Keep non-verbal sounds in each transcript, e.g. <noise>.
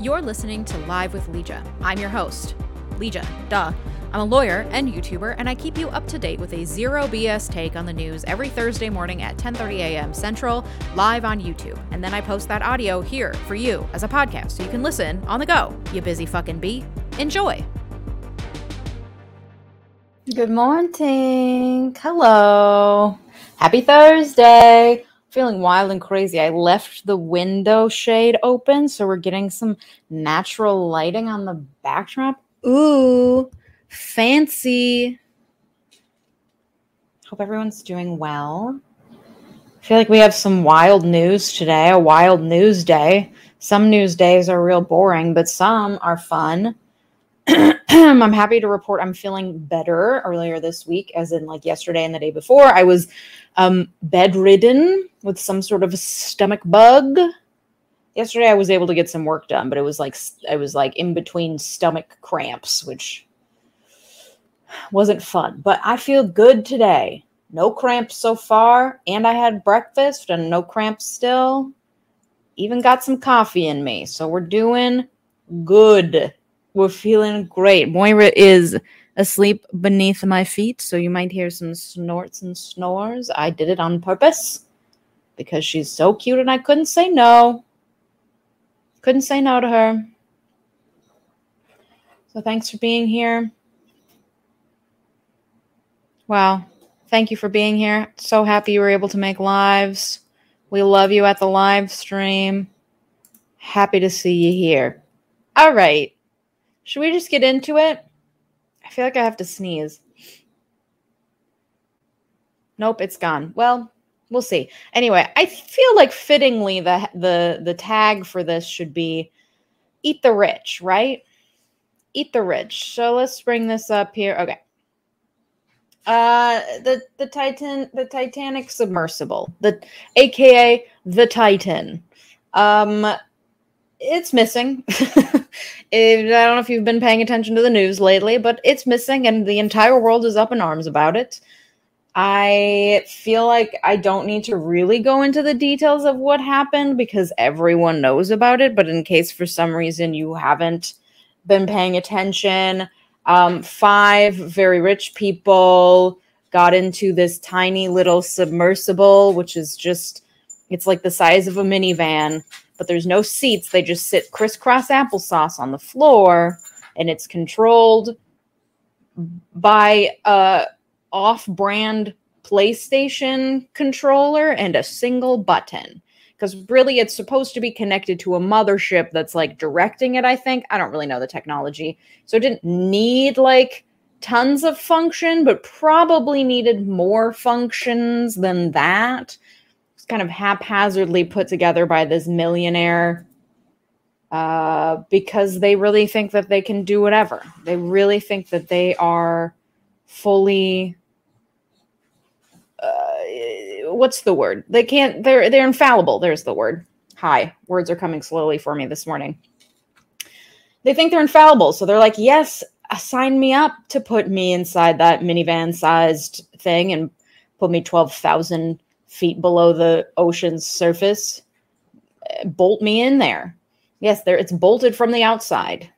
You're listening to Live with Legia. I'm your host, Legia, duh. I'm a lawyer and YouTuber, and I keep you up to date with a zero BS take on the news every Thursday morning at 10:30 a.m. Central, live on YouTube. And then I post that audio here for you as a podcast, so you can listen on the go. You busy fucking bee. Enjoy. Good morning. Hello. Happy Thursday. Feeling wild and crazy. I left the window shade open, so we're getting some natural lighting on the backdrop. Ooh, fancy. Hope everyone's doing well. I feel like we have some wild news today, a wild news day. Some news days are real boring, but some are fun. <clears throat> I'm happy to report I'm feeling better earlier this week, as in like yesterday and the day before. I was um, bedridden with some sort of stomach bug. Yesterday I was able to get some work done, but it was like I was like in between stomach cramps, which wasn't fun. But I feel good today. No cramps so far, and I had breakfast and no cramps still. Even got some coffee in me, so we're doing good. We're feeling great. Moira is asleep beneath my feet, so you might hear some snorts and snores. I did it on purpose because she's so cute and I couldn't say no. Couldn't say no to her. So thanks for being here. Wow. Thank you for being here. So happy you were able to make lives. We love you at the live stream. Happy to see you here. All right. Should we just get into it? I feel like I have to sneeze. Nope, it's gone. Well, we'll see. Anyway, I feel like fittingly the the the tag for this should be eat the rich, right? Eat the rich. So let's bring this up here. Okay. Uh, the the Titan, the Titanic submersible, the AKA the Titan. Um, it's missing. <laughs> I don't know if you've been paying attention to the news lately, but it's missing, and the entire world is up in arms about it. I feel like I don't need to really go into the details of what happened because everyone knows about it. But in case for some reason you haven't been paying attention, um, five very rich people got into this tiny little submersible, which is just, it's like the size of a minivan, but there's no seats. They just sit crisscross applesauce on the floor, and it's controlled by a off-brand PlayStation controller and a single button. Because really it's supposed to be connected to a mothership that's like directing it i think. I don't really know the technology. So it didn't need like tons of function but probably needed more functions than that. It's kind of haphazardly put together by this millionaire uh, because they really think that they can do whatever. They really think that they are fully uh, what's the word? They can't. They're they're infallible. There's the word. Hi, words are coming slowly for me this morning. They think they're infallible, so they're like, yes, sign me up to put me inside that minivan sized thing and put me twelve thousand feet below the ocean's surface. Bolt me in there. Yes, there it's bolted from the outside.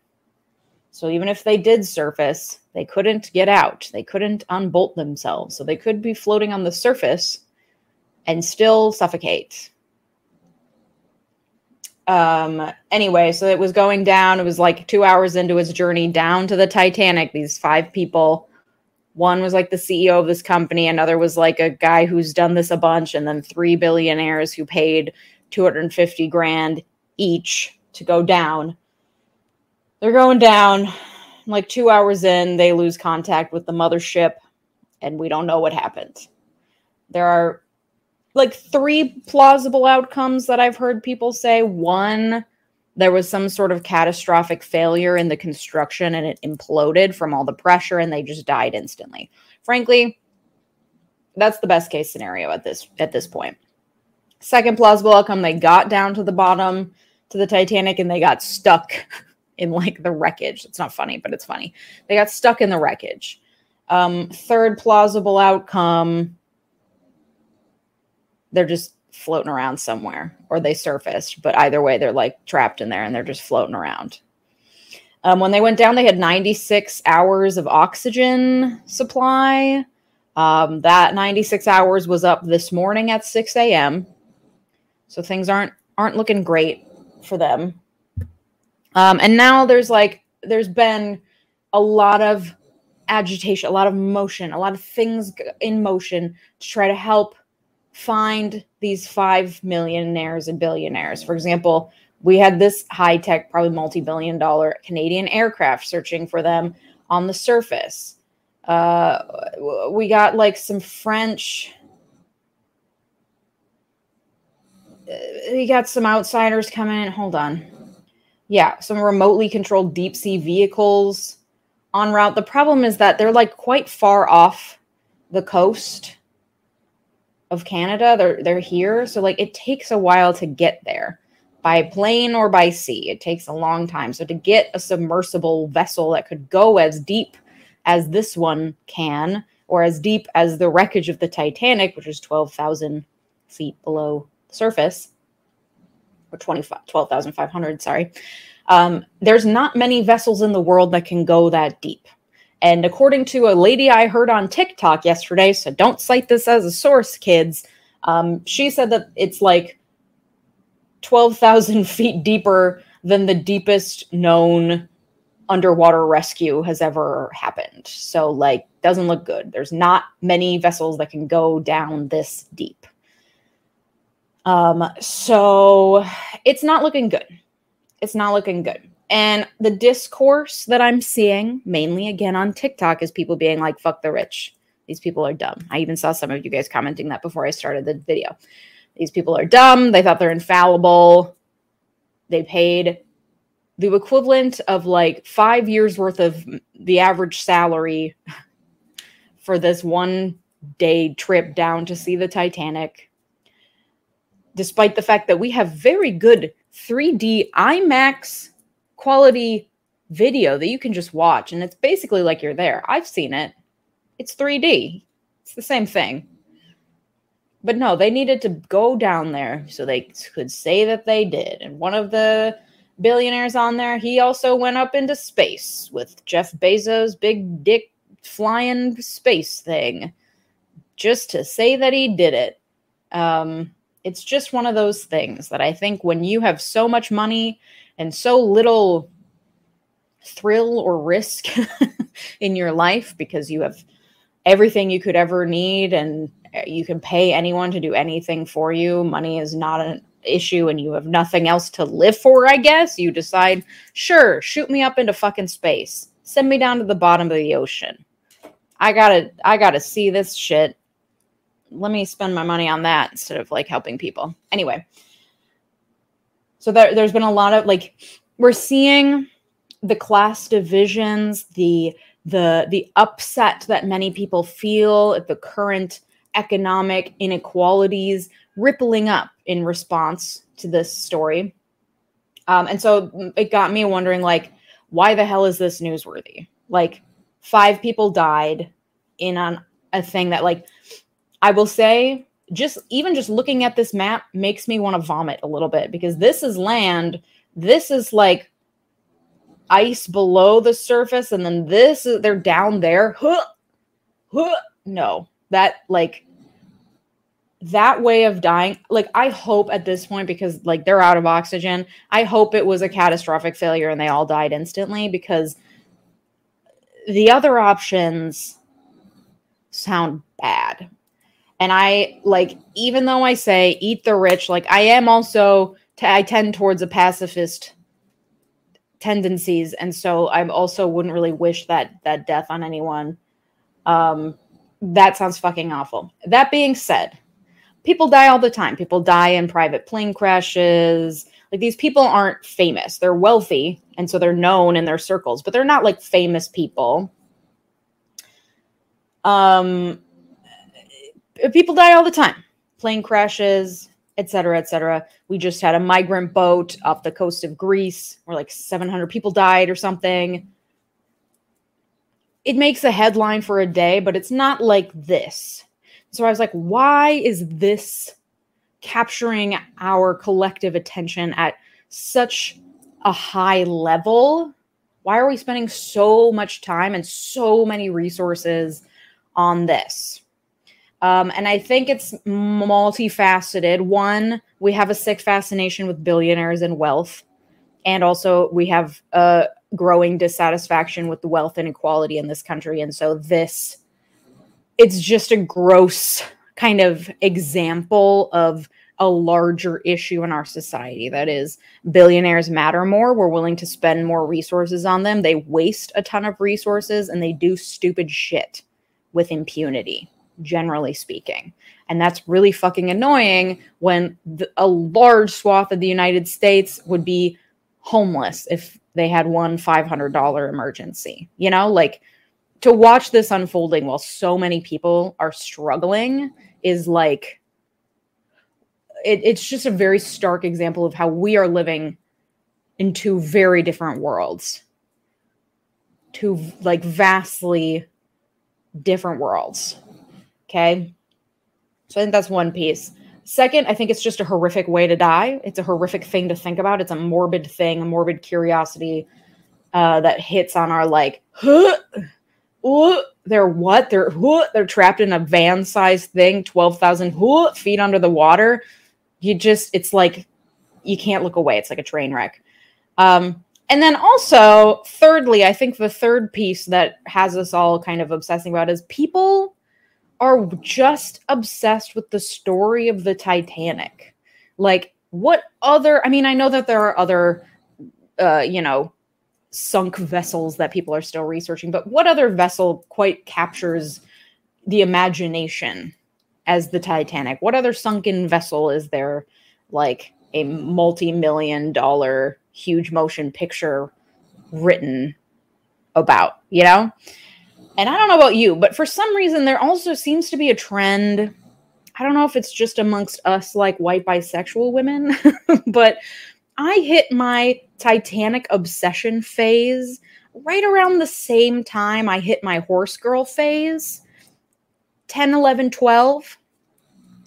So even if they did surface, they couldn't get out. They couldn't unbolt themselves. So they could be floating on the surface and still suffocate. Um, anyway, so it was going down. It was like two hours into its journey down to the Titanic. These five people. One was like the CEO of this company, another was like a guy who's done this a bunch, and then three billionaires who paid 250 grand each to go down they're going down. Like two hours in, they lose contact with the mothership, and we don't know what happened. There are like three plausible outcomes that I've heard people say. One, there was some sort of catastrophic failure in the construction and it imploded from all the pressure and they just died instantly. Frankly, that's the best case scenario at this at this point. Second plausible outcome, they got down to the bottom to the Titanic and they got stuck <laughs> in like the wreckage. It's not funny, but it's funny. They got stuck in the wreckage. Um, third plausible outcome, they're just floating around somewhere or they surfaced. But either way, they're like trapped in there and they're just floating around. Um, when they went down, they had 96 hours of oxygen supply. Um, that 96 hours was up this morning at 6 a.m. So things aren't aren't looking great for them. Um, and now there's like there's been a lot of agitation, a lot of motion, a lot of things in motion to try to help find these five millionaires and billionaires. For example, we had this high tech, probably multi billion dollar Canadian aircraft searching for them on the surface. Uh, we got like some French. Uh, we got some outsiders coming in. Hold on. Yeah, some remotely controlled deep sea vehicles en route. The problem is that they're like quite far off the coast of Canada. They're they're here, so like it takes a while to get there by plane or by sea. It takes a long time. So to get a submersible vessel that could go as deep as this one can, or as deep as the wreckage of the Titanic, which is 12,000 feet below the surface, or 12,500, sorry. Um, there's not many vessels in the world that can go that deep. And according to a lady I heard on TikTok yesterday, so don't cite this as a source, kids, um, she said that it's like 12,000 <laughs> feet deeper than the deepest known underwater rescue has ever happened. So, like, doesn't look good. There's not many vessels that can go down this deep. Um, so it's not looking good. It's not looking good. And the discourse that I'm seeing, mainly again on TikTok, is people being like, fuck the rich. These people are dumb. I even saw some of you guys commenting that before I started the video. These people are dumb. They thought they're infallible. They paid the equivalent of like five years worth of the average salary <laughs> for this one day trip down to see the Titanic. Despite the fact that we have very good 3D IMAX quality video that you can just watch, and it's basically like you're there. I've seen it, it's 3D, it's the same thing. But no, they needed to go down there so they could say that they did. And one of the billionaires on there, he also went up into space with Jeff Bezos' big dick flying space thing just to say that he did it. Um, it's just one of those things that I think when you have so much money and so little thrill or risk <laughs> in your life because you have everything you could ever need and uh, you can pay anyone to do anything for you. Money is not an issue and you have nothing else to live for, I guess. You decide, sure, shoot me up into fucking space. Send me down to the bottom of the ocean. I gotta I gotta see this shit. Let me spend my money on that instead of like helping people. Anyway. So there, there's been a lot of like we're seeing the class divisions, the the the upset that many people feel at the current economic inequalities rippling up in response to this story. Um, and so it got me wondering, like, why the hell is this newsworthy? Like, five people died in on a thing that, like, I will say, just even just looking at this map makes me want to vomit a little bit because this is land. This is like ice below the surface, and then this is they're down there. Huh, huh. No, that like that way of dying like i hope at this point because like they're out of oxygen i hope it was a catastrophic failure and they all died instantly because the other options sound bad and i like even though i say eat the rich like i am also t- I tend towards a pacifist tendencies and so i also wouldn't really wish that that death on anyone um that sounds fucking awful. That being said, people die all the time. People die in private plane crashes. Like these people aren't famous. They're wealthy and so they're known in their circles, but they're not like famous people. Um Uh, people die all the time. Plane crashes, etc., etc. We just had a migrant boat off the coast of Greece where like 700 people died or something it makes a headline for a day, but it's not like this. So I was like, why is this capturing our collective attention at such a high level? Why are we spending so much time and so many resources on this? Um, and I think it's multifaceted. One, we have a sick fascination with billionaires and wealth. And also, we have a growing dissatisfaction with the wealth inequality in this country. And so, this, it's just a gross kind of example of a larger issue in our society. That is, billionaires matter more. We're willing to spend more resources on them. They waste a ton of resources and they do stupid shit with impunity generally speaking. And that's really fucking annoying when a large swath of the United States would be homeless if they had one $500 emergency. You know, like to watch this unfolding while so many people are struggling is like, it, it's just a very stark example of how we are living in two very different worlds. Two like vastly different worlds. Okay. So I think that's one piece. Second, I think it's just a horrific way to die. It's a horrific thing to think about. It's a morbid thing, a morbid curiosity uh, that hits on our like, <gasps> huh, uh, they're what? They're huh, they're trapped in a van-sized thing, twelve thousand huh, feet under the water. You just, it's like you can't look away. It's like a train wreck. Um, and then also, thirdly, I think the third piece that has us all kind of obsessing about is people are just obsessed with the story of the Titanic. Like, what other? I mean, I know that there are other, uh, you know, sunk vessels that people are still researching, but what other vessel quite captures the imagination as the Titanic? What other sunken vessel is there like a multi million dollar huge motion picture written about, you know? And I don't know about you, but for some reason, there also seems to be a trend. I don't know if it's just amongst us, like white bisexual women, <laughs> but I hit my Titanic obsession phase right around the same time I hit my horse girl phase 10, 11, 12.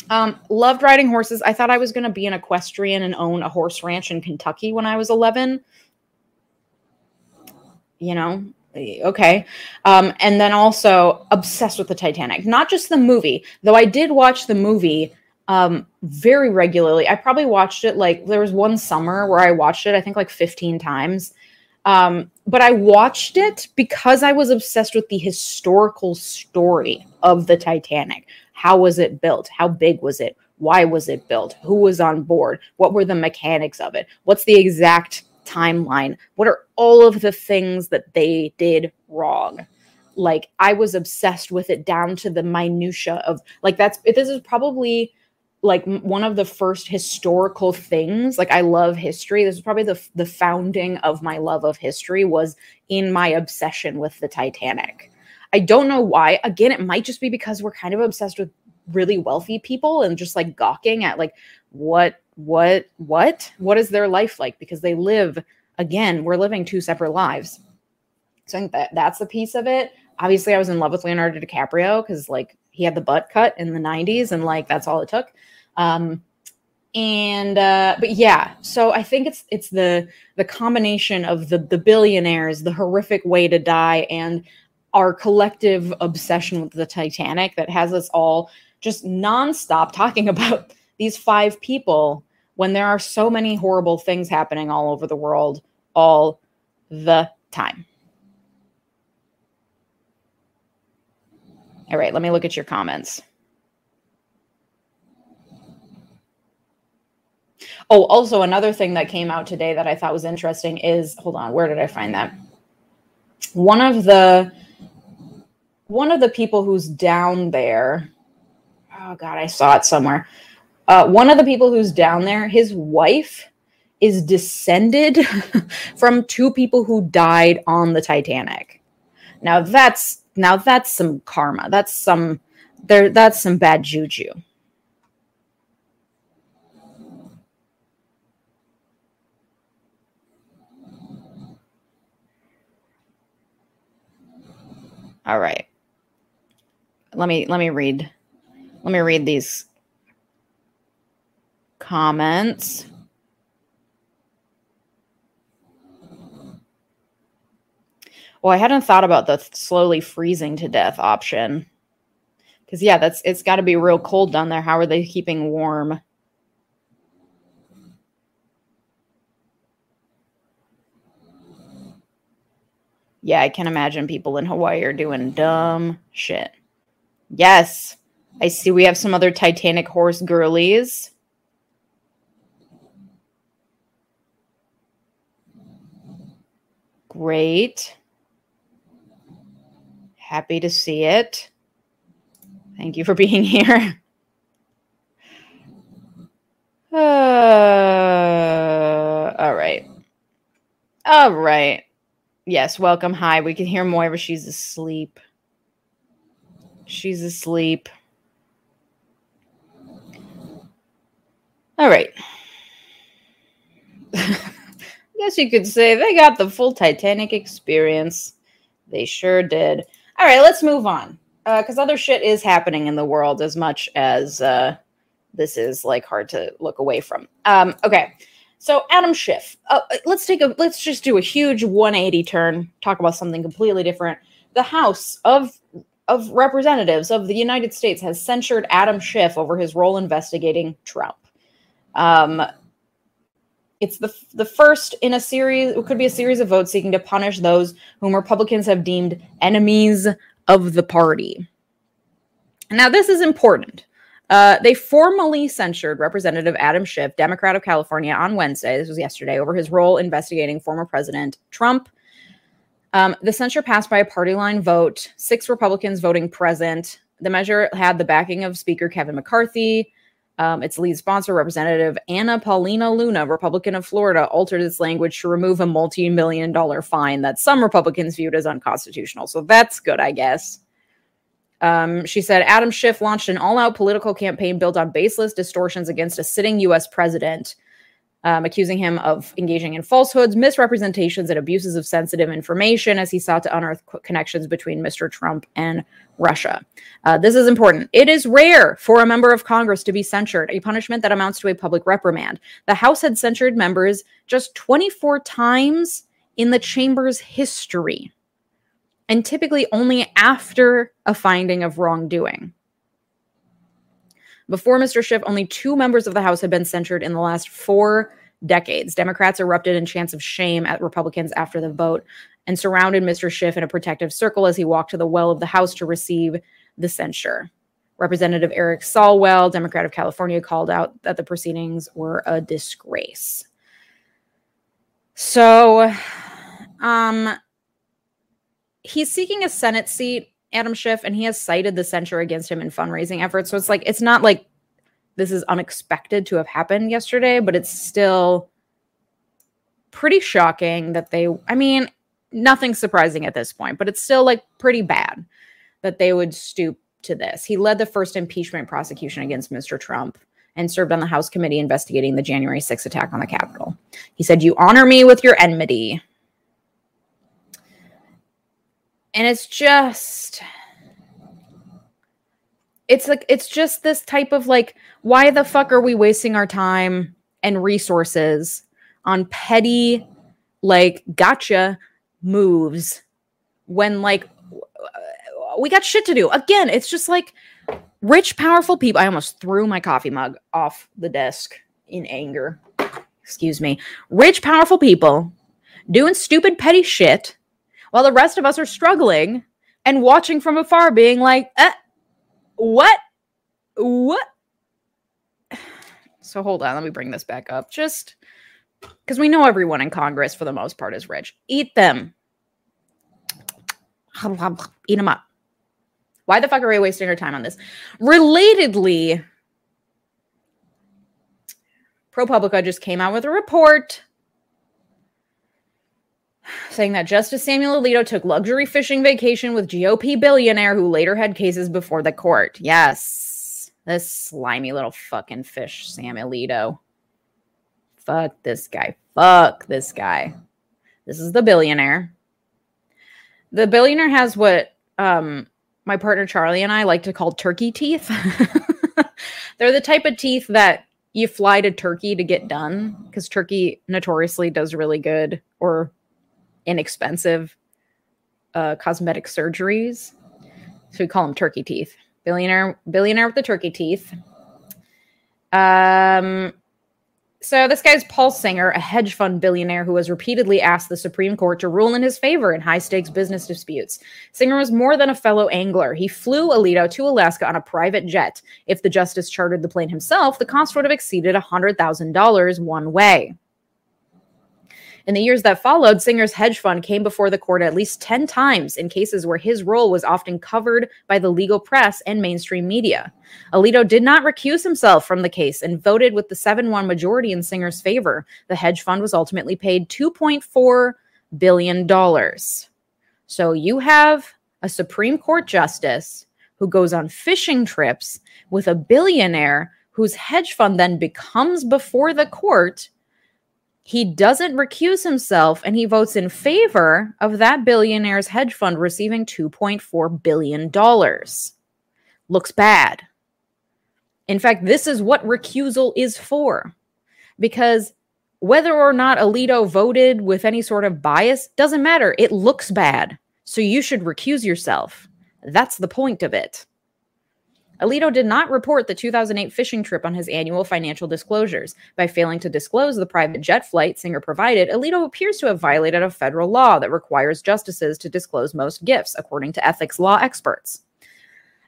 Um, loved riding horses. I thought I was going to be an equestrian and own a horse ranch in Kentucky when I was 11. You know, okay. Um, and then also obsessed with the titanic. Not just the movie though i did watch the movie um, very regularly. I probably watched it like there was one summer where i watched it i think like 15 times. Um, but i watched it because i was obsessed with the historical story of the titanic. How was it built? How big was it? Why was it built? Who was on board? What were the mechanics of it? What's the exact timeline? What are all of the things that they did wrong? Like I was obsessed with it down to the minutia of like that's this is probably like one of the first historical things like i love history this is probably the the founding of my love of history was in my obsession with the titanic i don't know why again it might just be because we're kind of obsessed with really wealthy people and just like gawking at like what what what what is their life like? Because they live again we're living two separate lives. So i think that that's a piece of it. Obviously i was in love with leonardo dicaprio because like he had the butt cut in the 90s and like that's all it took. Um and uh but yeah so i think it's it's the the combination of the the billionaires the horrific way to die and our collective obsession with the titanic that has us all just nonstop talking <laughs> about these five people when there are so many horrible things happening all over the world all the time. All right, let me look at your comments. Oh, also another thing that came out today that I thought was interesting is hold on, where did I find that? One of the one of the people who's down there. Oh god, I saw it somewhere. Uh, one of the people who's down there, his wife is descended <laughs> from two people who died on the Titanic. Now that's now that's some karma. That's some there that's some bad juju. All right. Let me let me read let me read these comments. Well, I hadn't thought about the slowly freezing to death option. Because yeah, that's it's got to be real cold down there. How are they keeping warm? Yeah, I can imagine people in Hawaii are doing dumb shit. Yes, I see we have some other Titanic horse girlies. Great. Happy to see it. Thank you for <laughs> being here. Uh, all right. All right. Yes, welcome. Hi. We can hear Moira. She's asleep. She's asleep. All right. <laughs> Guess you could say they got the full Titanic experience. They sure did. All right, let's move on. Because uh, other shit is happening in the world as much as uh, this is like hard to look away from. Um, okay. So Adam Schiff, uh, let's take a let's just do a huge 180 turn, talk about something completely different. The House of of Representatives of the United States has censured Adam Schiff over his role investigating Trump. Um, it's the the first in a series. It could be a series of votes seeking to punish those whom Republicans have deemed enemies of the party. Now, this is important uh, they formally censured Representative Adam Schiff, Democrat of California, on Wednesday. This was yesterday over his role investigating former President Trump. Um, the censure passed by a party line vote, six Republicans voting present. The measure had the backing of Speaker Kevin McCarthy. Um, its lead sponsor, Representative Anna Paulina Luna, Republican of Florida, altered its language to remove a multi million dollar fine that some Republicans viewed as unconstitutional. So that's good, I guess. Um, she said Adam Schiff launched an all out political campaign built on baseless distortions against a sitting U.S. president, um, accusing him of engaging in falsehoods, misrepresentations, and abuses of sensitive information as he sought to unearth connections between Mr. Trump and Russia. Uh, this is important. It is rare for a member of Congress to be censured, a punishment that amounts to a public reprimand. The House had censured members just 24 times in the chamber's history and typically only after a finding of wrongdoing. Before Mr. Schiff, only two members of the House had been censured in the last four decades. Democrats erupted in chants of shame at Republicans after the vote and surrounded Mr. Schiff in a protective circle as he walked to the well of the House to receive the censure. Representative Eric Swalwell, Democrat of California, called out that the proceedings were a disgrace. So, um, he's seeking a Senate seat, Adam Schiff, and he has cited the censure against him in fundraising efforts. So it's like it's not like this is unexpected to have happened yesterday, but it's still pretty shocking that they I mean, nothing surprising at this point, but it's still like pretty bad that they would stoop to this. He led the first impeachment prosecution against Mr. Trump and served on the House committee investigating the January 6th attack on the Capitol. He said, You honor me with your enmity. And it's just it's like it's just this type of like why the fuck are we wasting our time and resources on petty like gotcha moves when like we got shit to do? Again it's just like rich powerful people i almost threw my coffee mug off the desk in anger. Excuse me. Rich powerful people doing stupid petty shit while the rest of us are struggling and watching from afar, being like, eh, what? What? <sighs> So hold on, let me bring this back up. Just because we know everyone in Congress, for the most part, is rich. Eat them. <sniffs> Eat them up. Why the fuck are we wasting our time on this? Relatedly, ProPublica just came out with a report saying that Justice Samuel Alito took luxury fishing vacation with GOP billionaire who later had cases before the court. Yes, this slimy little fucking fish, Sam Alito. Fuck this guy. Fuck this guy. This is the billionaire. The billionaire has what um, my partner Charlie and I like to call turkey teeth. <laughs> They're the type of teeth that you fly to Turkey to get done because Turkey notoriously does really good or inexpensive uh, cosmetic surgeries. So we call them turkey teeth. Billionaire, billionaire with the turkey teeth. Um, so this guy's Paul Singer, a hedge fund billionaire who has repeatedly asked the Supreme Court to rule in his favor in high-stakes business disputes. Singer was more than a fellow angler. He flew Alito to Alaska on a private jet. If the justice chartered the plane himself, the cost would have exceeded $100,000 one way. In the years that followed, Singer's hedge fund came before the court at least 10 times in cases where his role was often covered by the legal press and mainstream media. Alito did not recuse himself from the case and voted with the 7 1 majority in Singer's favor. The hedge fund was ultimately paid $2.4 billion. So you have a Supreme Court justice who goes on fishing trips with a billionaire whose hedge fund then becomes before the court he doesn't recuse himself and he votes in favor of that billionaire's hedge fund receiving $2.4 billion. Looks bad. In fact, this is what recusal is for. Because whether or not Alito voted with any sort of bias doesn't matter. It looks bad. So you should recuse yourself. That's the point of it. Alito did not report the 2008 fishing trip on his annual financial disclosures. By failing to disclose the private jet flight Singer provided, Alito appears to have violated a federal law that requires justices to disclose most gifts, according to ethics law experts.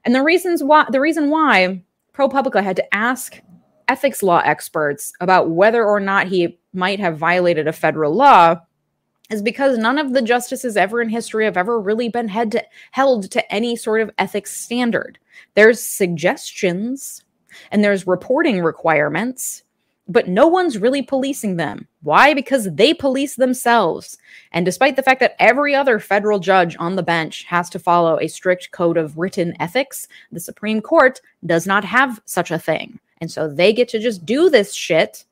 And the reasons why the reason why ProPublica had to ask ethics law experts about whether or not he might have violated a federal law is because none of the justices ever in history have ever really been to, held to any sort of ethics standard. There's suggestions and there's reporting requirements, but no one's really policing them. Why? Because they police themselves. And despite the fact that every other federal judge on the bench has to follow a strict code of written ethics, the Supreme Court does not have such a thing. And so they get to just do this shit.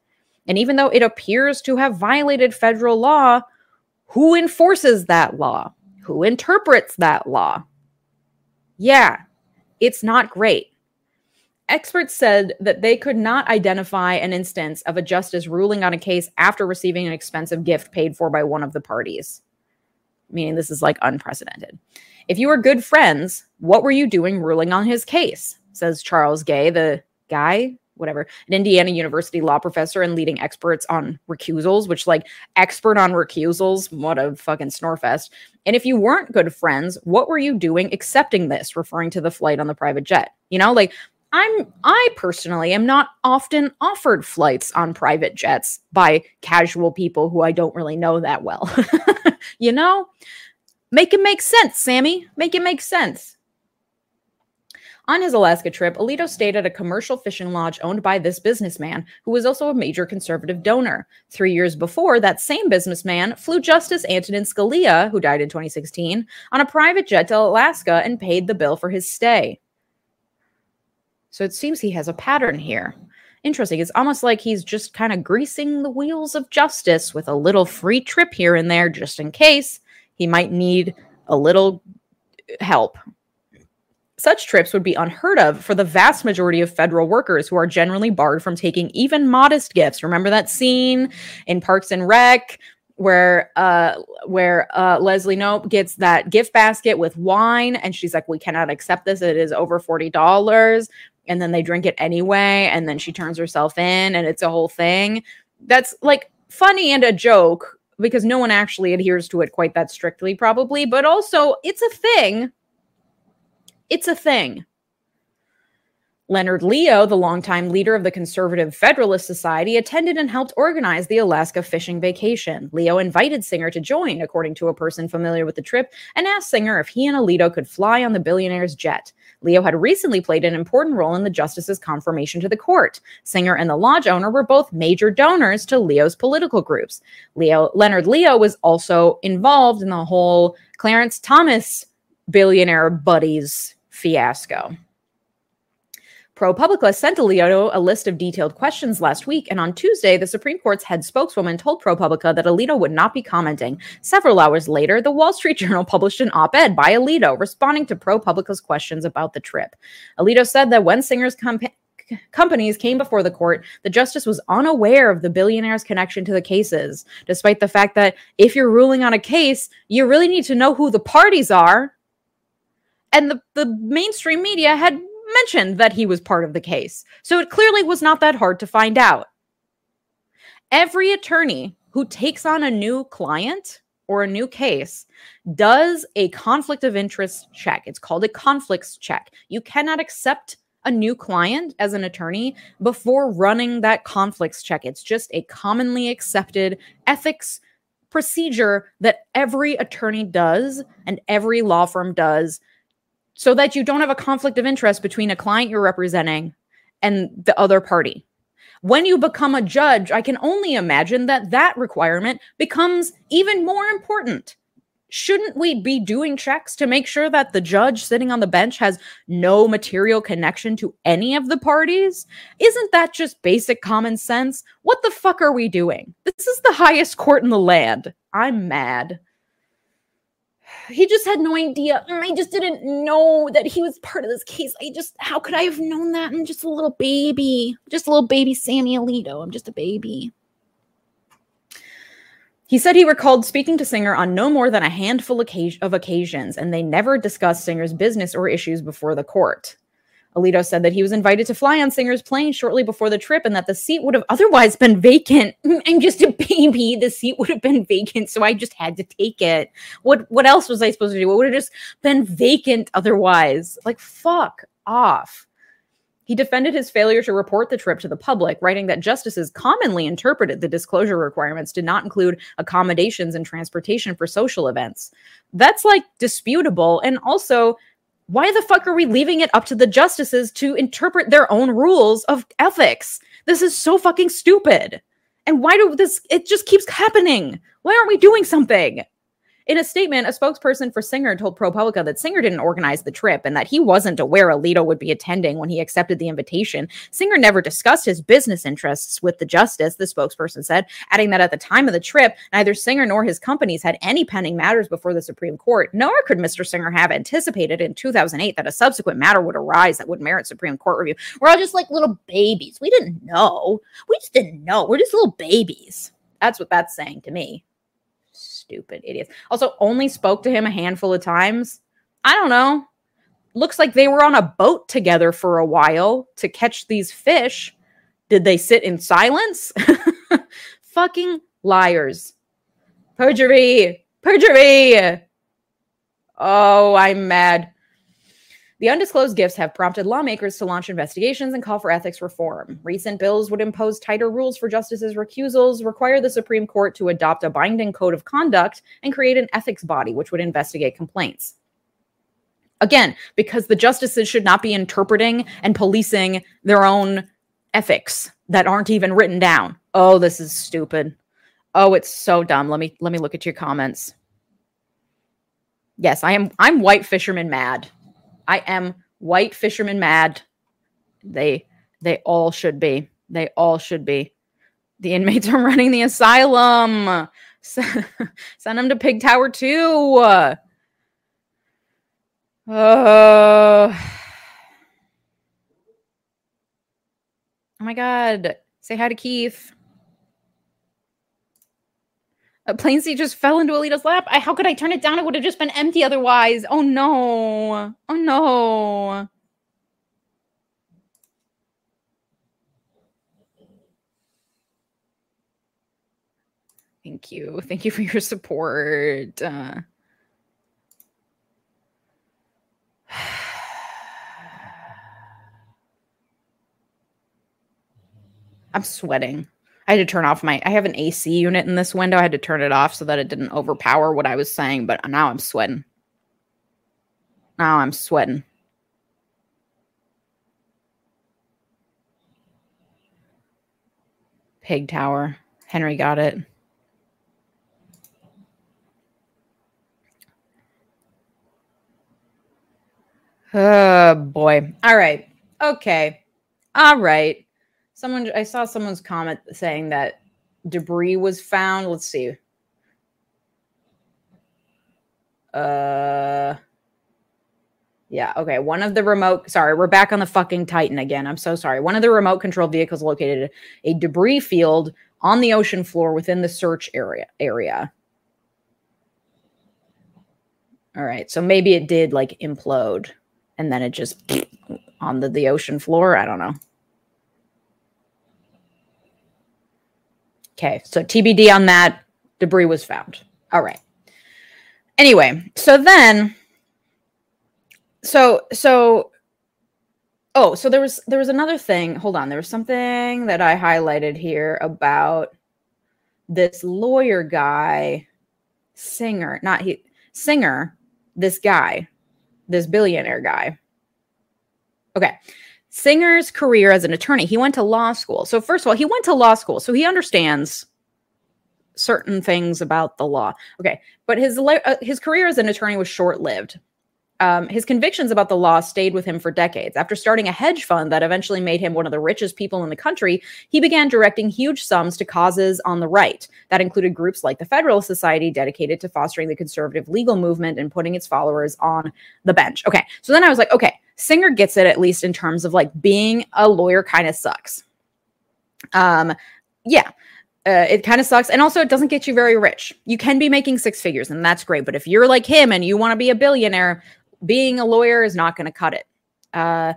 And even though it appears to have violated federal law, who enforces that law? Who interprets that law? Yeah, it's not great. Experts said that they could not identify an instance of a justice ruling on a case after receiving an expensive gift paid for by one of the parties, meaning this is like unprecedented. If you were good friends, what were you doing ruling on his case? Says Charles Gay, the guy whatever, an Indiana University law professor and leading experts on recusals, which like expert on recusals, what a fucking snorefest. And if you weren't good friends, what were you doing accepting this, referring to the flight on the private jet? You know, like I'm I personally am not often offered flights on private jets by casual people who I don't really know that well. <laughs> you know? Make it make sense, Sammy. Make it make sense. On his Alaska trip, Alito stayed at a commercial fishing lodge owned by this businessman, who was also a major conservative donor. Three years before, that same businessman flew Justice Antonin Scalia, who died in 2016, on a private jet to Alaska and paid the bill for his stay. So it seems he has a pattern here. Interesting. It's almost like he's just kind of greasing the wheels of justice with a little free trip here and there just in case he might need a little help such trips would be unheard of for the vast majority of federal workers who are generally barred from taking even modest gifts. Remember that scene in Parks and Rec where uh where uh Leslie Knope gets that gift basket with wine and she's like we cannot accept this it is over $40 and then they drink it anyway and then she turns herself in and it's a whole thing. That's like funny and a joke because no one actually adheres to it quite that strictly probably, but also it's a thing it's a thing. Leonard Leo, the longtime leader of the Conservative Federalist Society, attended and helped organize the Alaska fishing vacation. Leo invited Singer to join, according to a person familiar with the trip, and asked Singer if he and Alito could fly on the billionaire's jet. Leo had recently played an important role in the justice's confirmation to the court. Singer and the lodge owner were both major donors to Leo's political groups. Leo Leonard Leo was also involved in the whole Clarence Thomas billionaire buddies fiasco. ProPublica sent Alito a list of detailed questions last week, and on Tuesday, the Supreme Court's head spokeswoman told ProPublica that Alito would not be commenting. Several hours later, the Wall Street <laughs> Journal published an op ed by Alito responding to ProPublica's questions about the trip. Alito said that when Singer's companies came before the court, the justice was unaware of the billionaire's connection to the cases, despite the fact that if you're ruling on a case, you really need to know who the parties are. And the, the mainstream media had mentioned that he was part of the case. So it clearly was not that hard to find out. Every attorney who takes on a new client or a new case does a conflict of interest check. It's called a conflicts check. You cannot accept a new client as an attorney before running that conflicts check. It's just a commonly accepted ethics procedure that every attorney does and every law firm does so that you don't have a conflict of interest between a client you're representing and the other party. When you become a judge, I can only imagine that that requirement becomes even more important. Shouldn't we be doing checks to make sure that the judge sitting on the bench has no material connection to any of the parties? Isn't that just basic common sense? What the fuck are we doing? This is the highest court in the land. I'm mad he just had no idea. Mm, I just didn't know that he was part of this case. I just, how could I have known that? I'm just a little baby, just a little baby Sammy Alito. I'm just a baby. He said he recalled speaking to Singer on no more than a handful of occasions, and they never discussed Singer's business or issues before the court. Alito said that he was invited to fly on Singer's plane shortly before the trip and that the seat would have otherwise been vacant. <laughs> I'm just a baby. The seat would have been vacant, so I just had to take it. What what else was I supposed to do? It would have just been vacant otherwise. Like fuck off. He defended his failure to report the trip to the public, writing that justices commonly interpreted the disclosure requirements did not include accommodations and transportation for social events. That's like disputable. And also, why the fuck are we leaving it up to the justices to interpret their own rules of ethics? This is so fucking stupid. And why do this it just keeps happening? Why aren't we doing something? In a statement, a spokesperson for Singer told ProPublica that Singer didn't organize the trip and that he wasn't aware Alito would be attending when he accepted the invitation. Singer never discussed his business interests with the justice, the spokesperson said, adding that at the time of the trip, neither Singer nor his companies had any pending matters before the Supreme Court, nor could Mr. Singer have anticipated in 2008 that a subsequent matter would arise that would merit Supreme Court review. We're all just like little babies. We didn't know. We just didn't know. We're just little babies. That's what that's saying to me stupid idiots. Also, only spoke to him a handful of times. I don't know. Looks like they were on a boat together for a while to catch these fish. Did they sit in silence? <laughs> Fucking liars. Perjury. Perjury. Oh, I'm mad. The undisclosed gifts have prompted lawmakers to launch investigations and call for ethics reform. Recent bills would impose tighter rules for justices' recusals, require the Supreme Court to adopt a binding code of conduct, and create an ethics body which would investigate complaints. Again, because the justices should not be interpreting and policing their own ethics that aren't even written down. Oh, this is stupid. Oh, it's so dumb. Let me let me look at your comments. Yes, I am I'm white fisherman mad. I am white fisherman mad. They they all should be. They all should be. The inmates <laughs> are running the asylum. <laughs> Send them to Pig Tower too. Uh, <sighs> oh my god. Say hi to Keith. A plane seat just fell into Alito's lap. I, how could I turn it down? It would have just been empty otherwise. Oh no. Oh no. Thank you. Thank you for your support. Uh, <sighs> I'm sweating. I had to turn off my I have an AC unit in this window. I had to turn it off so that it didn't overpower what I was saying, but now I'm sweating. Now I'm sweating. Pig Tower. Henry got it. Oh boy. All right. Okay. All right. Someone I saw someone's comment saying that debris was found. Let's see. Uh Yeah. Okay. One of the remote, sorry, we're back on the fucking Titan again. I'm so sorry. One of the remote control vehicles located a debris field on the ocean floor within the search area area. All right. So maybe it did like implode and then it just <sniffs> on the, the ocean floor. I don't know. Okay. So TBD on that. Debris was found. All right. Anyway, so then so so oh so there was there was another thing hold on there was something that i highlighted here about this lawyer guy singer not he singer this guy this billionaire guy okay singer's career as an attorney he went to law school. So first of all he went to law school so he understands certain things about the law. Okay but his uh, his career as an attorney was short lived um, his convictions about the law stayed with him for decades. After starting a hedge fund that eventually made him one of the richest people in the country, he began directing huge sums to causes on the right. That included groups like the Federalist Society, dedicated to fostering the conservative legal movement and putting its followers on the bench. Okay, so then I was like, okay, Singer gets it at least in terms of like being a lawyer kind of sucks. Um, yeah. Uh, it kind of sucks. And also, it doesn't get you very rich. You can be making six figures, and that's great. But if you're like him and you want to be a billionaire, being a lawyer is not going to cut it. Uh,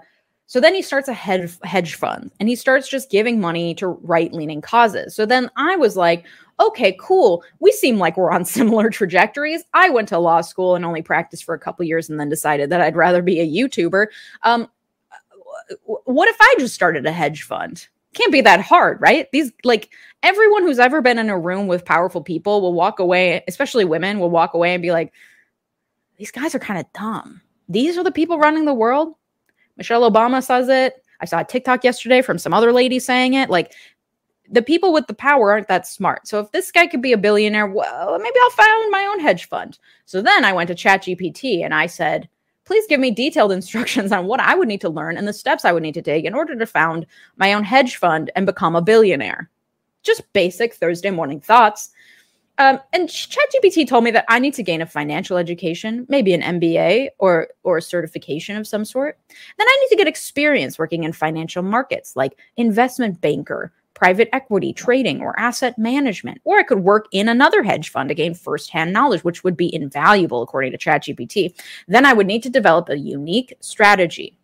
so then he starts a hedge, hedge fund and he starts just giving money to right leaning causes. So then I was like, okay, cool. We seem like we're on <laughs> similar trajectories. I went to law school and only practiced for a couple years and then decided that I'd rather be a YouTuber. Um, what if I just started a hedge fund? Can't be that hard, right? These, like, everyone who's ever been in a room with powerful people will walk away, especially women, will walk away and be like, these guys are kind of dumb. These are the people running the world. Michelle Obama says it. I saw a TikTok yesterday from some other lady saying it. Like the people with the power aren't that smart. So if this guy could be a billionaire, well, maybe I'll found my own hedge fund. So then I went to ChatGPT and I said, please give me detailed <laughs> instructions on what I would need to learn and the steps I would need to take in order to found my own hedge fund and become a billionaire. Just basic Thursday morning thoughts. Um, and ChatGPT told me that I need to gain a financial education, maybe an MBA or or a certification of some sort. Then I need to get experience working in financial markets, like investment banker, private equity, trading, or asset management. Or I could work in another hedge fund to gain firsthand knowledge, which would be invaluable according to ChatGPT. Then I would need to develop a unique strategy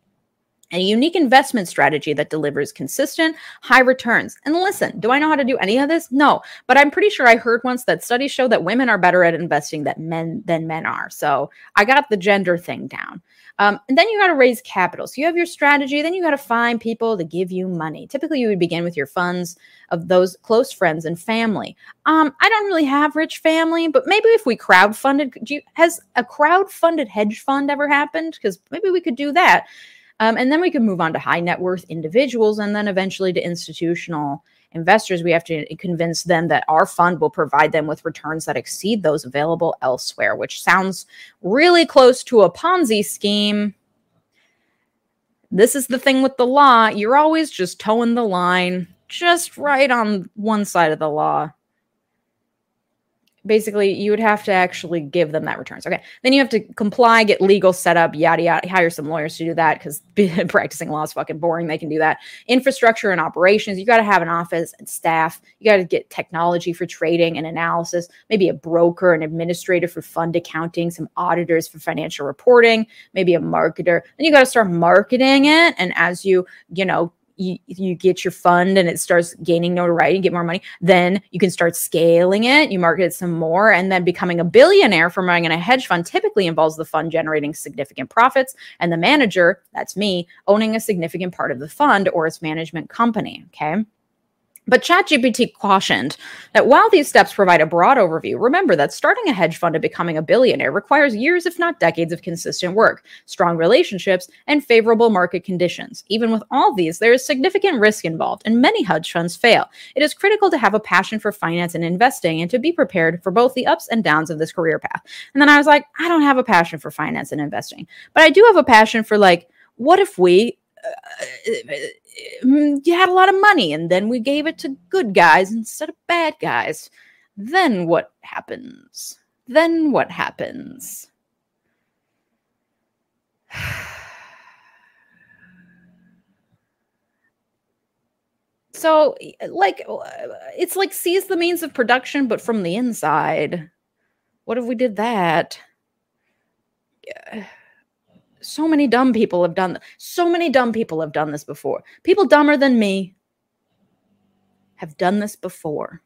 a unique investment strategy that delivers consistent high returns. And listen, do I know how to do any of this? No, but I'm pretty sure I heard once that studies show that women are better at investing than men than men are. So I got the gender thing down. Um, and then you got to raise capital. So you have your strategy. Then you got to find people to give you money. Typically, you would begin with your funds of those close friends and family. Um, I don't really have rich family, but maybe if we crowdfunded, you, has a crowdfunded hedge fund ever happened? Because maybe we could do that. Um, and then we can move on to high net worth individuals and then eventually to institutional investors. We have to convince them that our fund will provide them with returns that exceed those available elsewhere, which sounds really close to a Ponzi scheme. This is the thing with the law. You're always just toeing the line, just right on one side of the law basically you would have to actually give them that returns. Okay. Then you have to comply, get legal set up, yada yada, hire some lawyers to do that because <laughs> practicing law is fucking boring. They can do that. Infrastructure and operations. You got to have an office and staff. You got to get technology for trading and analysis, maybe a broker, an administrator for fund accounting, some auditors for financial reporting, maybe a marketer. Then you got to start marketing it. And as you, you know, you, you get your fund and it starts gaining notoriety, get more money, then you can start scaling it, you market it some more, and then becoming a billionaire from running a hedge fund typically involves the fund generating significant profits and the manager, that's me, owning a significant part of the fund or its management company. Okay. But ChatGPT cautioned that while these steps provide a broad overview, remember that starting a hedge fund and becoming a billionaire requires years, if not decades, of consistent work, strong relationships, and favorable market conditions. Even with all these, there is significant risk involved, and many hedge funds fail. It is critical to have a passion for finance and investing and to be prepared for both the ups and downs of this career path. And then I was like, I don't have a passion for finance and investing, but I do have a passion for like, what if we uh, Mm, you had a lot of money and then we gave it to good guys instead of bad guys. Then what happens? Then what happens? <sighs> so like it's like seize the means of production but from the inside what if we did that so many dumb people have done so many dumb people have done this before people dumber than me have done this before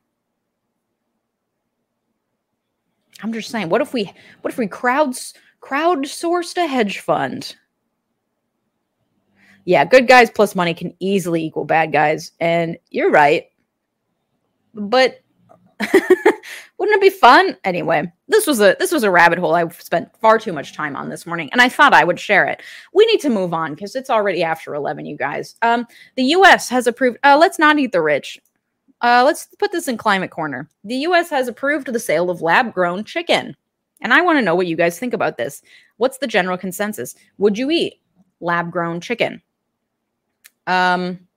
i'm just saying what if we what if we crowds crowdsourced a hedge fund yeah, good guys plus money can easily equal bad guys. And you're right. But <laughs> wouldn't it be fun? Anyway, this was a this was a rabbit hole I've spent far too much time on this morning, and I thought I would share it. We need to move on because it's already after 11, you guys. Um, the US has approved uh, let's not eat the rich. Uh, let's put this in climate corner. The US has approved the sale of lab grown chicken. And I want to know what you guys think about this. What's the general consensus? Would you eat lab grown chicken? Um,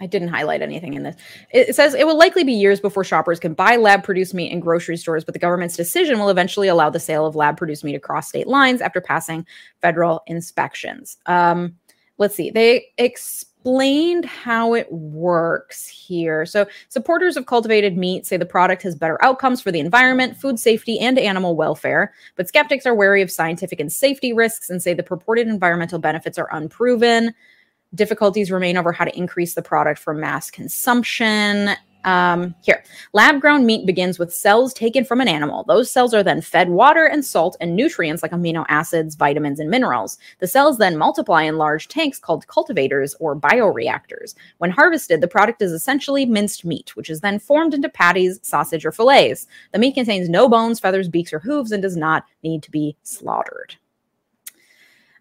I didn't highlight anything in this. It says it will likely be years before shoppers can buy lab produced meat in grocery stores, but the government's decision will eventually allow the sale of lab produced meat across state lines after passing federal inspections. Um, let's see. They explained how it works here. So, supporters of cultivated meat say the product has better outcomes for the environment, food safety, and animal welfare, but skeptics are wary of scientific and safety risks and say the purported environmental benefits are unproven difficulties remain over how to increase the product for mass consumption. Um, here, lab grown meat begins with cells taken from an animal. Those cells are then fed water and salt and nutrients like amino acids, vitamins, and minerals. The cells then multiply in large tanks called cultivators or bioreactors. When harvested, the product is essentially minced meat, which is then formed into patties, sausage, or fillets. The meat contains no bones, feathers, beaks, or hooves and does not need to be slaughtered.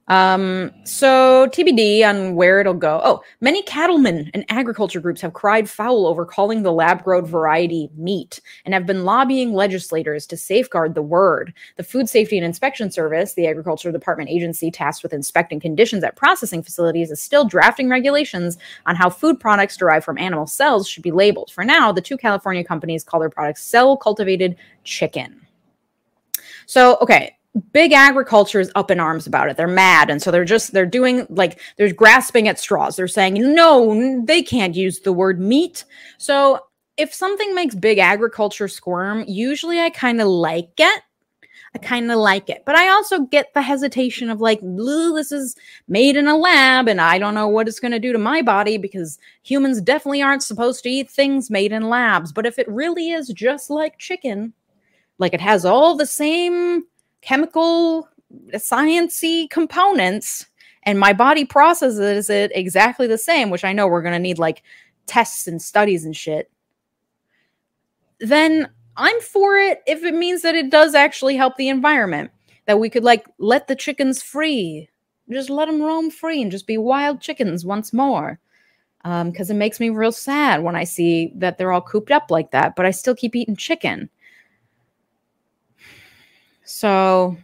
Um, so TBD on where it'll go. Oh, many cattlemen and agriculture groups have cried foul over calling the lab grown variety meat and have been lobbying legislators to safeguard the word. The Food Safety and Inspection Service, the Agriculture Department agency tasked with inspecting conditions at processing facilities, is still drafting regulations on how food products derived from animal cells should be labeled. For now, the two California companies call their products cell cultivated chicken. So, okay, big agriculture is up in arms about it. They're mad. And so they're just, they're doing like, they're grasping at straws. They're saying, no, they can't use the word meat. So if something makes big agriculture squirm, usually I kind of like it. I kind of like it. But I also get the hesitation of like, this is made in a lab and I don't know what it's going to do to my body because humans definitely aren't supposed to eat things made in labs. But if it really is just like chicken, like it has all the same chemical sciency components and my body processes it exactly the same which i know we're going to need like tests and studies and shit then i'm for it if it means that it does actually help the environment that we could like let the chickens free just let them roam free and just be wild chickens once more because um, it makes me real sad when i see that they're all cooped up like that but i still keep eating chicken so,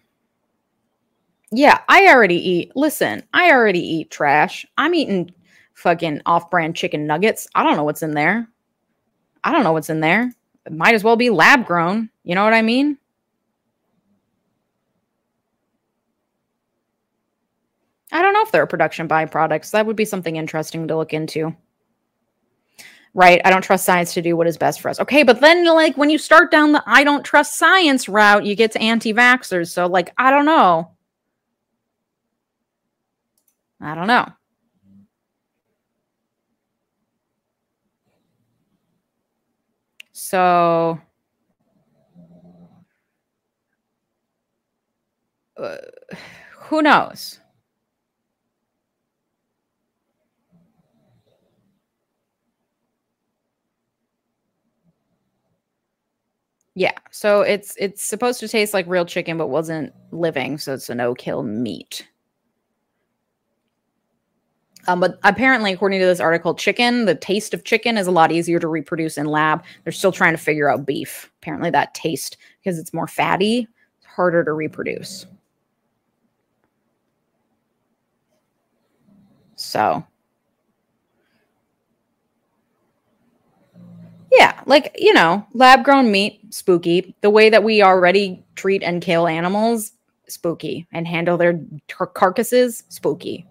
yeah, I already eat. Listen, I already eat trash. I'm eating fucking off brand chicken nuggets. I don't know what's in there. I don't know what's in there. It might as well be lab grown. You know what I mean? I don't know if there are production byproducts. That would be something interesting to look into right? I don't trust science to do what is best for us. Okay, but then like when you start down the I don't trust science route, you get to anti-vaxxers. So like I don't know. I don't know. So uh, who knows? Yeah. So it's it's supposed to taste like real chicken, but wasn't living, so it's a no-kill meat. Um, but apparently, according to this article, chicken, the taste of chicken is a lot easier to reproduce in lab. They're still trying to figure out beef. Apparently, that taste, because it's more fatty, it's harder to reproduce. So Yeah, like, you know, lab grown meat, spooky. The way that we already treat and kill animals, spooky, and handle their tar- carcasses, spooky.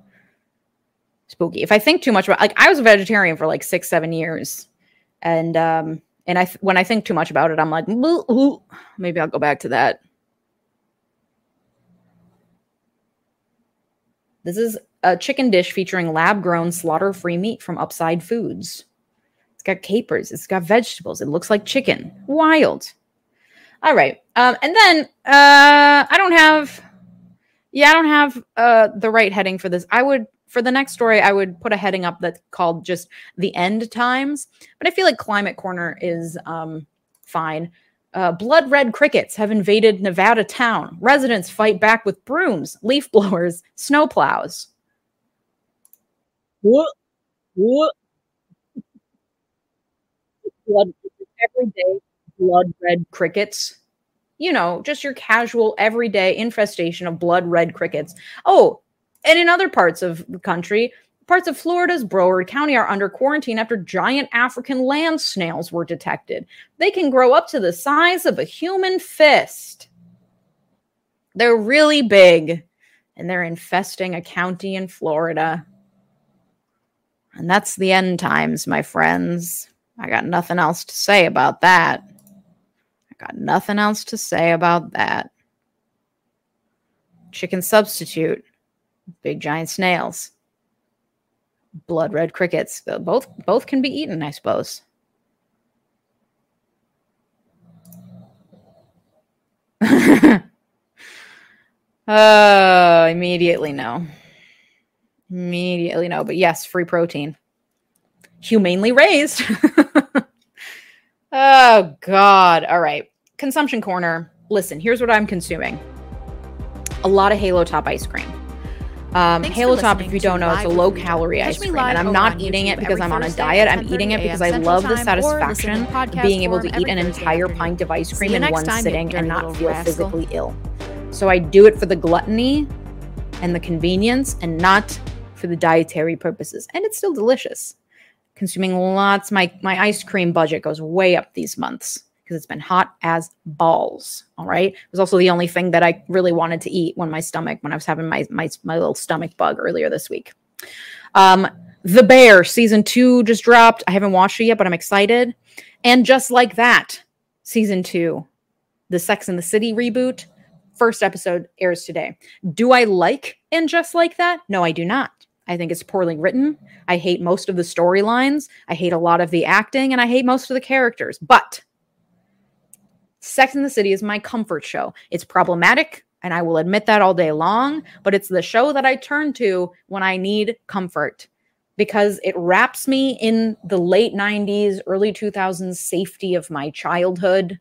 Spooky. If I think too much about, like, I was a vegetarian for like six, seven years, and um, and I when I think too much about it, I'm like, maybe I'll go back to that. This is a chicken dish featuring lab grown slaughter free meat from Upside Foods. Got capers, it's got vegetables, it looks like chicken. Wild. All right. Um, and then uh, I don't have, yeah, I don't have uh, the right heading for this. I would, for the next story, I would put a heading up that's called just the end times. But I feel like Climate Corner is um, fine. Uh, blood red crickets have invaded Nevada town. Residents fight back with brooms, leaf blowers, <laughs> snow plows. What? What? Blood every day, blood red crickets. You know, just your casual everyday infestation of blood red crickets. Oh, and in other parts of the country, Parts of Florida's Broward County are under quarantine after giant African land snails were detected. They can grow up to the size of a human fist. They're really big and they're infesting a county in Florida. And that's the end times, my friends. I got nothing else to say about that. I got nothing else to say about that. Chicken substitute, big giant snails blood red crickets. Both both can be eaten, I suppose. <laughs> uh immediately no. Immediately no, but yes, free protein. Humanely raised. <laughs> oh god. All right. Consumption corner. Listen, here's what I'm consuming. A lot of Halo Top ice cream um, Halo Top, if you don't know, it's a low calorie ice cream. And I'm not eating it because I'm on a diet. I'm eating it because I love the satisfaction of being able to eat an entire pint of ice cream in one sitting and not feel physically ill. So I do it for the gluttony and the convenience and not for the dietary purposes. And it's still delicious. Consuming lots, my, my ice cream budget goes way up these months because it's been hot as balls. All right. It was also the only thing that I really wanted to eat when my stomach, when I was having my my, my little stomach bug earlier this week. Um, the Bear season two just dropped. I haven't watched it yet, but I'm excited. And just like that, season two, the Sex and the City reboot, first episode airs today. Do I like and just like that? No, I do not. I think it's poorly written. I hate most of the storylines. I hate a lot of the acting, and I hate most of the characters. But Sex in the City is my comfort show. It's problematic, and I will admit that all day long, but it's the show that I turn to when I need comfort because it wraps me in the late 90s, early 2000s safety of my childhood.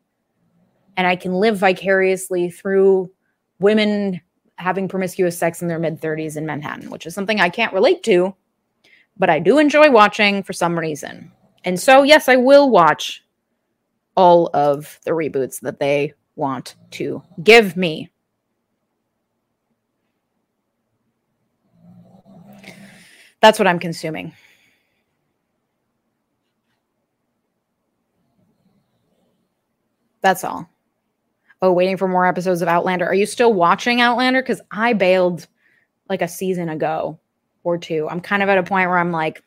And I can live vicariously through women having promiscuous sex in their mid 30s in Manhattan, which is something I can't relate to, but I do enjoy watching for some reason. And so, yes, I will watch all of the reboots that they want to give me. That's what I'm consuming. That's all. Oh, waiting for more episodes of Outlander. Are you still watching Outlander? Because I bailed like a season ago or two. I'm kind of at a point where I'm like,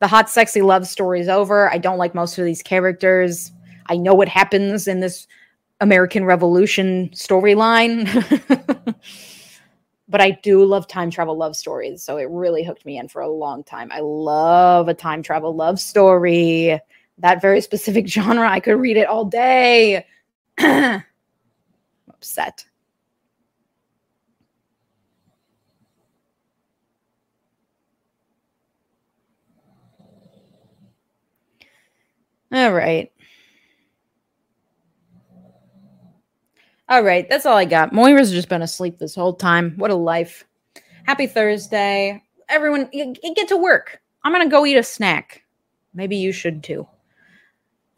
the hot, sexy love story is over. I don't like most of these characters. I know what happens in this American Revolution storyline. <laughs> but I do love time travel love stories. So it really hooked me in for a long time. I love a time travel love story. That very specific <laughs> genre, I could read it all day. <clears throat> Upset. All right. All right, that's all I got. Moira's just been asleep this whole time. What a life. Happy Thursday. Everyone, get to work. I'm going to go eat a snack. Maybe you should too.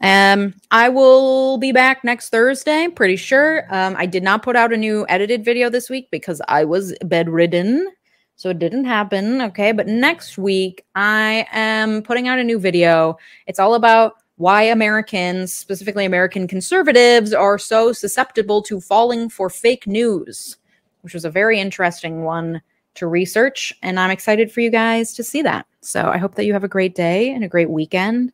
Um, I will be back next Thursday, pretty sure. Um, I did not put out a new edited video this week because I was bedridden. So it didn't happen. Okay. But next week, I am putting out a new video. It's all about why Americans, specifically American conservatives, are so susceptible to falling for fake news. which was a very interesting one to research. And I'm excited for you guys to see that. So I hope that you have a great day and a great weekend.